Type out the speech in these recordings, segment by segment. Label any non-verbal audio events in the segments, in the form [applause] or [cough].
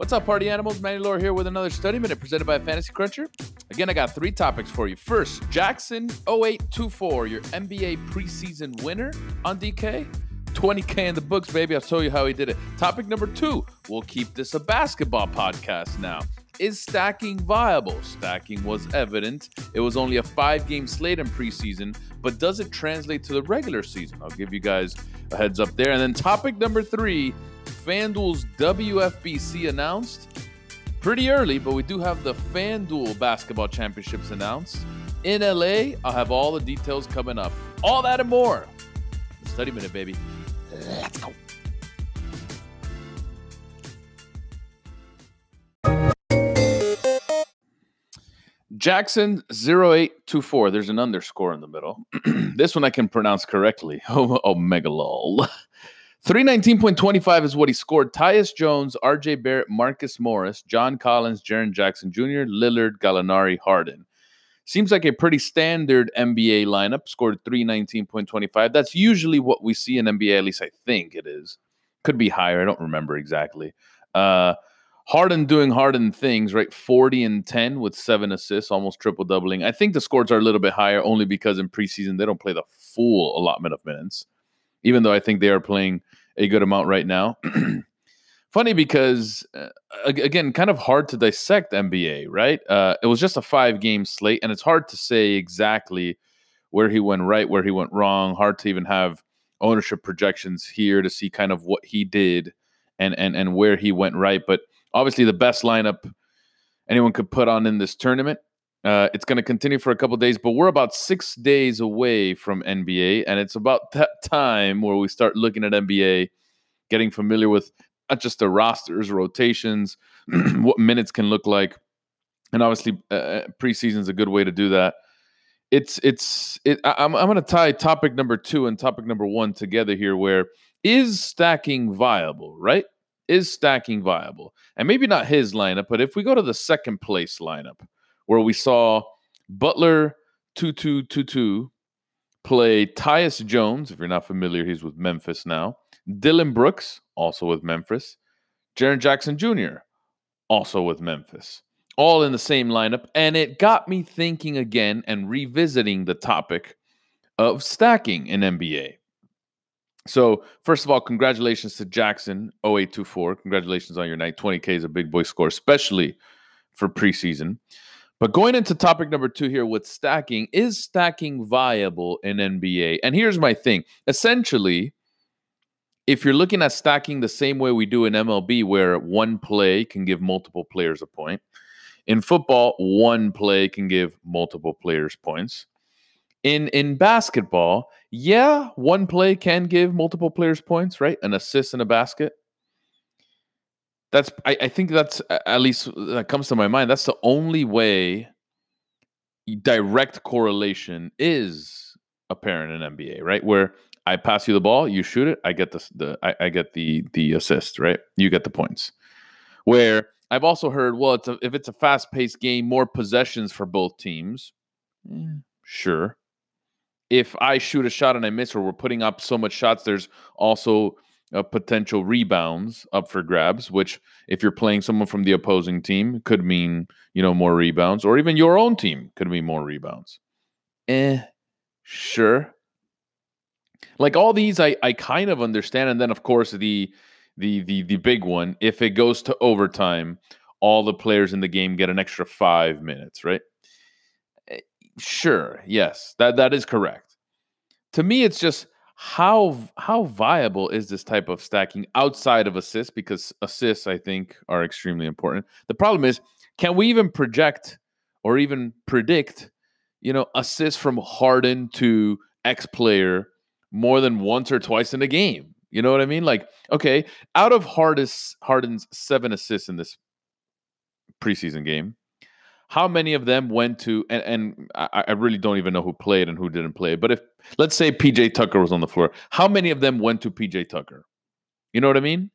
What's up, party animals? Manny Lore here with another study minute presented by Fantasy Cruncher. Again, I got three topics for you. First, Jackson 0824, your NBA preseason winner on DK. 20K in the books, baby. I'll show you how he did it. Topic number two, we'll keep this a basketball podcast now. Is stacking viable? Stacking was evident. It was only a five game slate in preseason, but does it translate to the regular season? I'll give you guys a heads up there. And then topic number three, FanDuel's WFBC announced pretty early, but we do have the FanDuel Basketball Championships announced. In LA, I'll have all the details coming up. All that and more. Study minute, baby. Let's go. Jackson 0824. There's an underscore in the middle. [clears throat] this one I can pronounce correctly. [laughs] Oh, oh, Omega lol. 319.25 is what he scored. Tyus Jones, RJ Barrett, Marcus Morris, John Collins, Jaren Jackson Jr., Lillard, Gallinari, Harden. Seems like a pretty standard NBA lineup. Scored 319.25. That's usually what we see in NBA, at least I think it is. Could be higher. I don't remember exactly. Uh, Harden doing Harden things, right? 40 and 10 with seven assists, almost triple doubling. I think the scores are a little bit higher only because in preseason they don't play the full allotment of minutes even though I think they are playing a good amount right now. [clears throat] Funny because, uh, again, kind of hard to dissect NBA, right? Uh, it was just a five game slate, and it's hard to say exactly where he went right, where he went wrong. Hard to even have ownership projections here to see kind of what he did and and and where he went right. But obviously, the best lineup anyone could put on in this tournament uh, it's going to continue for a couple days, but we're about six days away from NBA, and it's about [laughs] that time where we start looking at NBA, getting familiar with not just the rosters, rotations, [clears throat] what minutes can look like, and obviously uh, uh preseason is a good way to do that. It's it's it. I, I'm I'm going to tie topic number two and topic number one together here. Where is stacking viable? Right? Is stacking viable? And maybe not his lineup, but if we go to the second place lineup where we saw Butler 2222 play Tyus Jones. If you're not familiar, he's with Memphis now. Dillon Brooks, also with Memphis. Jaren Jackson Jr., also with Memphis. All in the same lineup. And it got me thinking again and revisiting the topic of stacking in NBA. So, first of all, congratulations to Jackson 0824. Congratulations on your night. 20K is a big boy score, especially for preseason. But going into topic number two here with stacking, is stacking viable in NBA? And here's my thing essentially, if you're looking at stacking the same way we do in MLB, where one play can give multiple players a point, in football, one play can give multiple players points. In in basketball, yeah, one play can give multiple players points, right? An assist in a basket that's I, I think that's at least that comes to my mind. That's the only way direct correlation is apparent in NBA, right? Where I pass you the ball, you shoot it, I get the the I, I get the the assist, right? You get the points. Where I've also heard, well, it's a, if it's a fast paced game, more possessions for both teams. Mm. Sure. If I shoot a shot and I miss, or we're putting up so much shots, there's also uh, potential rebounds up for grabs, which if you're playing someone from the opposing team could mean, you know, more rebounds, or even your own team could mean more rebounds. Eh, sure. Like all these, I I kind of understand, and then of course the the the the big one, if it goes to overtime, all the players in the game get an extra five minutes, right? Eh, sure, yes, that that is correct. To me, it's just how how viable is this type of stacking outside of assists? Because assists i think are extremely important. The problem is can we even project or even predict you know assists from harden to x player more than once or twice in a game? You know what i mean? Like okay out of hardest harden's seven assists in this preseason game how many of them went to and, and I, I, really don't even know who played and who didn't play but if let's say pj tucker was on the floor how many of them went to pj tucker? You know what i mean?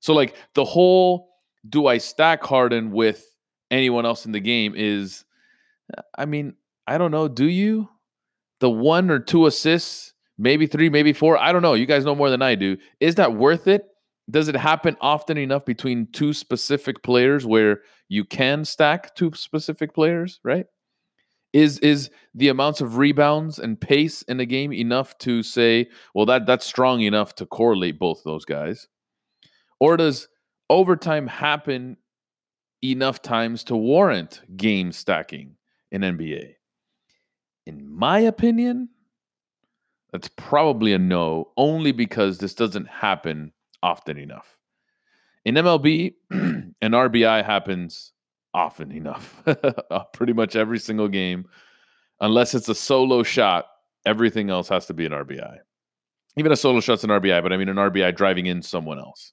So like the whole do i stack harden with anyone else in the game is i mean i don't know do you? The one or two assists maybe three maybe four i don't know you guys know more than i do. Is that worth it? Does it happen often enough between two specific players where you can stack two specific players, right? Is is the amounts of rebounds and pace in the game enough to say, well, that that's strong enough to correlate both those guys? Or does overtime happen enough times to warrant game stacking in NBA? In my opinion, that's probably a no, only because this doesn't happen often enough. In MLB, [clears throat] an RBI happens often enough. [laughs] Uh, pretty much every single game, unless it's a solo shot, everything else has to be an RBI. Even a solo shot's an RBI, but I mean an RBI driving in someone else.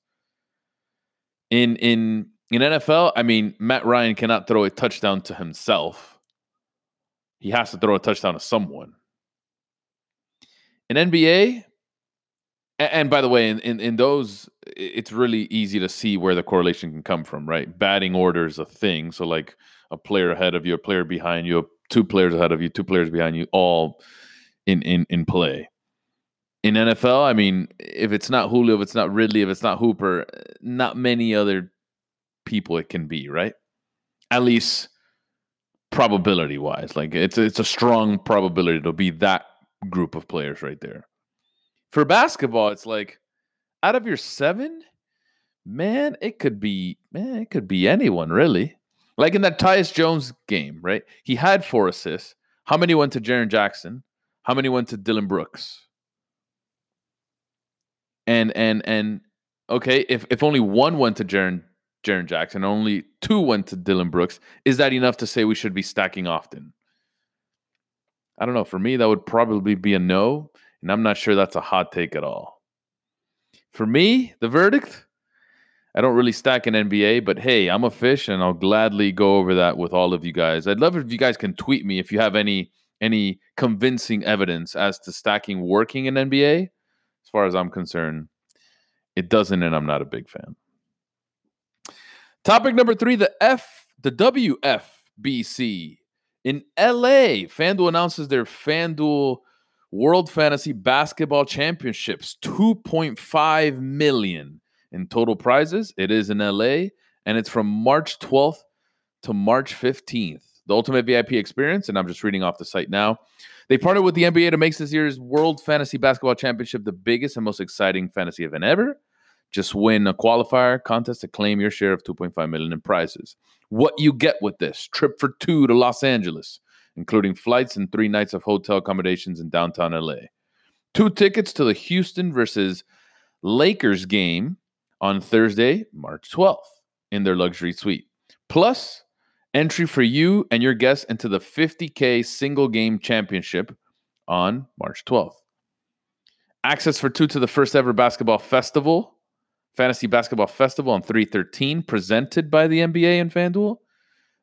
In in in NFL, I mean Matt Ryan cannot throw a touchdown to himself. He has to throw a touchdown to someone. In NBA, and, by the way, in, in, in those, it's really easy to see where the correlation can come from, right? Batting order is a thing. So, like a player ahead of you, a player behind you, two players ahead of you, two players behind you, all in in in play. In NFL, I mean, if it's not Julio, if it's not Ridley, if it's not Hooper, eh, not many other people it can be, right? At least probability wise. Like it's it's a strong probability to be that group of players right there. For basketball, it's like out of your seven, man, it could be man, it could be anyone really. Like in that Tyus Jones game, right? He had four assists. How many went to Jaren Jackson? How many went to Dillon Brooks? And and and okay, if if only one went to Jaren Jaren Jackson, only two went to Dillon Brooks, is that enough to say we should be stacking often? I don't know. For me, that would probably be a no. And I'm not sure that's a hot take at all. For me, the verdict I don't really stack an NBA, but hey, I'm a fish and I'll gladly go over that with all of you guys. I'd love if you guys can tweet me if you have any any convincing evidence as to stacking working in NBA. As far as I'm concerned, it doesn't, and I'm not a big fan. Topic number three: the F, the WFBC in LA. FanDuel announces their FanDuel World Fantasy Basketball Championships, 2.5 million in total prizes. It is in LA and it's from March 12th to March 15th. The ultimate VIP experience, and I'm just reading off the site now. They partnered with the NBA to make this year's World Fantasy Basketball Championship the biggest and most exciting fantasy event ever. Just win a qualifier contest to claim your share of 2.5 million in prizes. What you get with this trip for two to Los Angeles, including flights and three nights of hotel accommodations in downtown LA. Two tickets to the Houston versus Lakers game on Thursday, March 12th, in their luxury suite. Plus, entry for you and your guests into the 50K single game championship on March 12th. Access for two to the first ever basketball festival, Fantasy Basketball Festival on 313, presented by the NBA and FanDuel.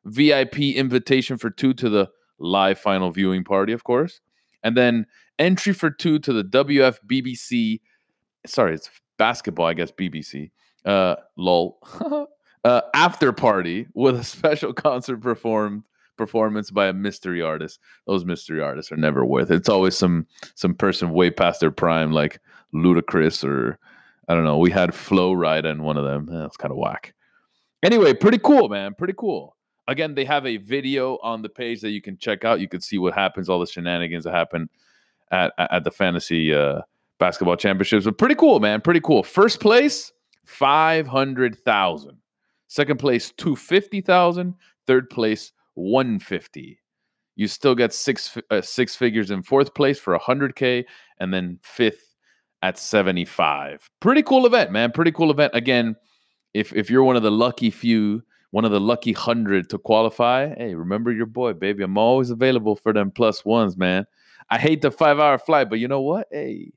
VIP invitation for two to the live final viewing party, of course. And then entry for two to the WFBBC. Sorry, it's basketball, I guess, BBC. Uh, lol. [laughs] uh, after party with a special concert performed performance by a mystery artist. Those mystery artists are never worth it. It's always some some person way past their prime, like Ludacris or I don't know. We had Flo Rida in one of them. That's kind of whack. Anyway, pretty cool, man. Pretty cool. Again, they have a video on the page that you can check out. You can see what happens, all the shenanigans that happen at at the fantasy uh, basketball championships. But pretty cool, man. Pretty cool. First place, five hundred thousand. Second place, two fifty thousand. Third place, one fifty. You still get six uh, six figures in fourth place for hundred k, and then fifth at seventy five. Pretty cool event, man. Pretty cool event. Again, if if you're one of the lucky few one of the lucky hundred to qualify, hey, remember your boy, baby. I'm always available for them plus ones, man. I hate the five hour flight, but you know what? Hey,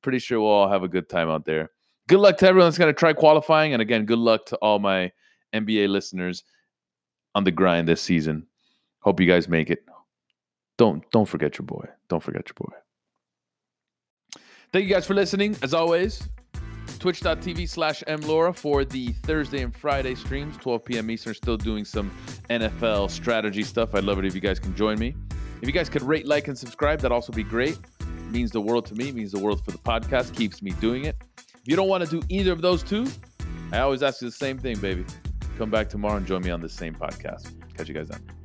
pretty sure we'll all have a good time out there. Good luck to everyone that's going to try qualifying. And again, good luck to all my NBA listeners on the grind this season. Hope you guys make it. Don't don't forget your boy. Don't forget your boy. Thank you guys for listening. As always, twitch.tv slash mlaura for the Thursday and Friday streams, 12 p.m. Eastern. Still doing some NFL strategy stuff. I'd love it if you guys can join me. If you guys could rate, like, and subscribe, that'd also be great. It means the world to me, it means the world for the podcast, keeps me doing it. If you don't want to do either of those two, I always ask you the same thing, baby. Come back tomorrow and join me on the same podcast. Catch you guys then.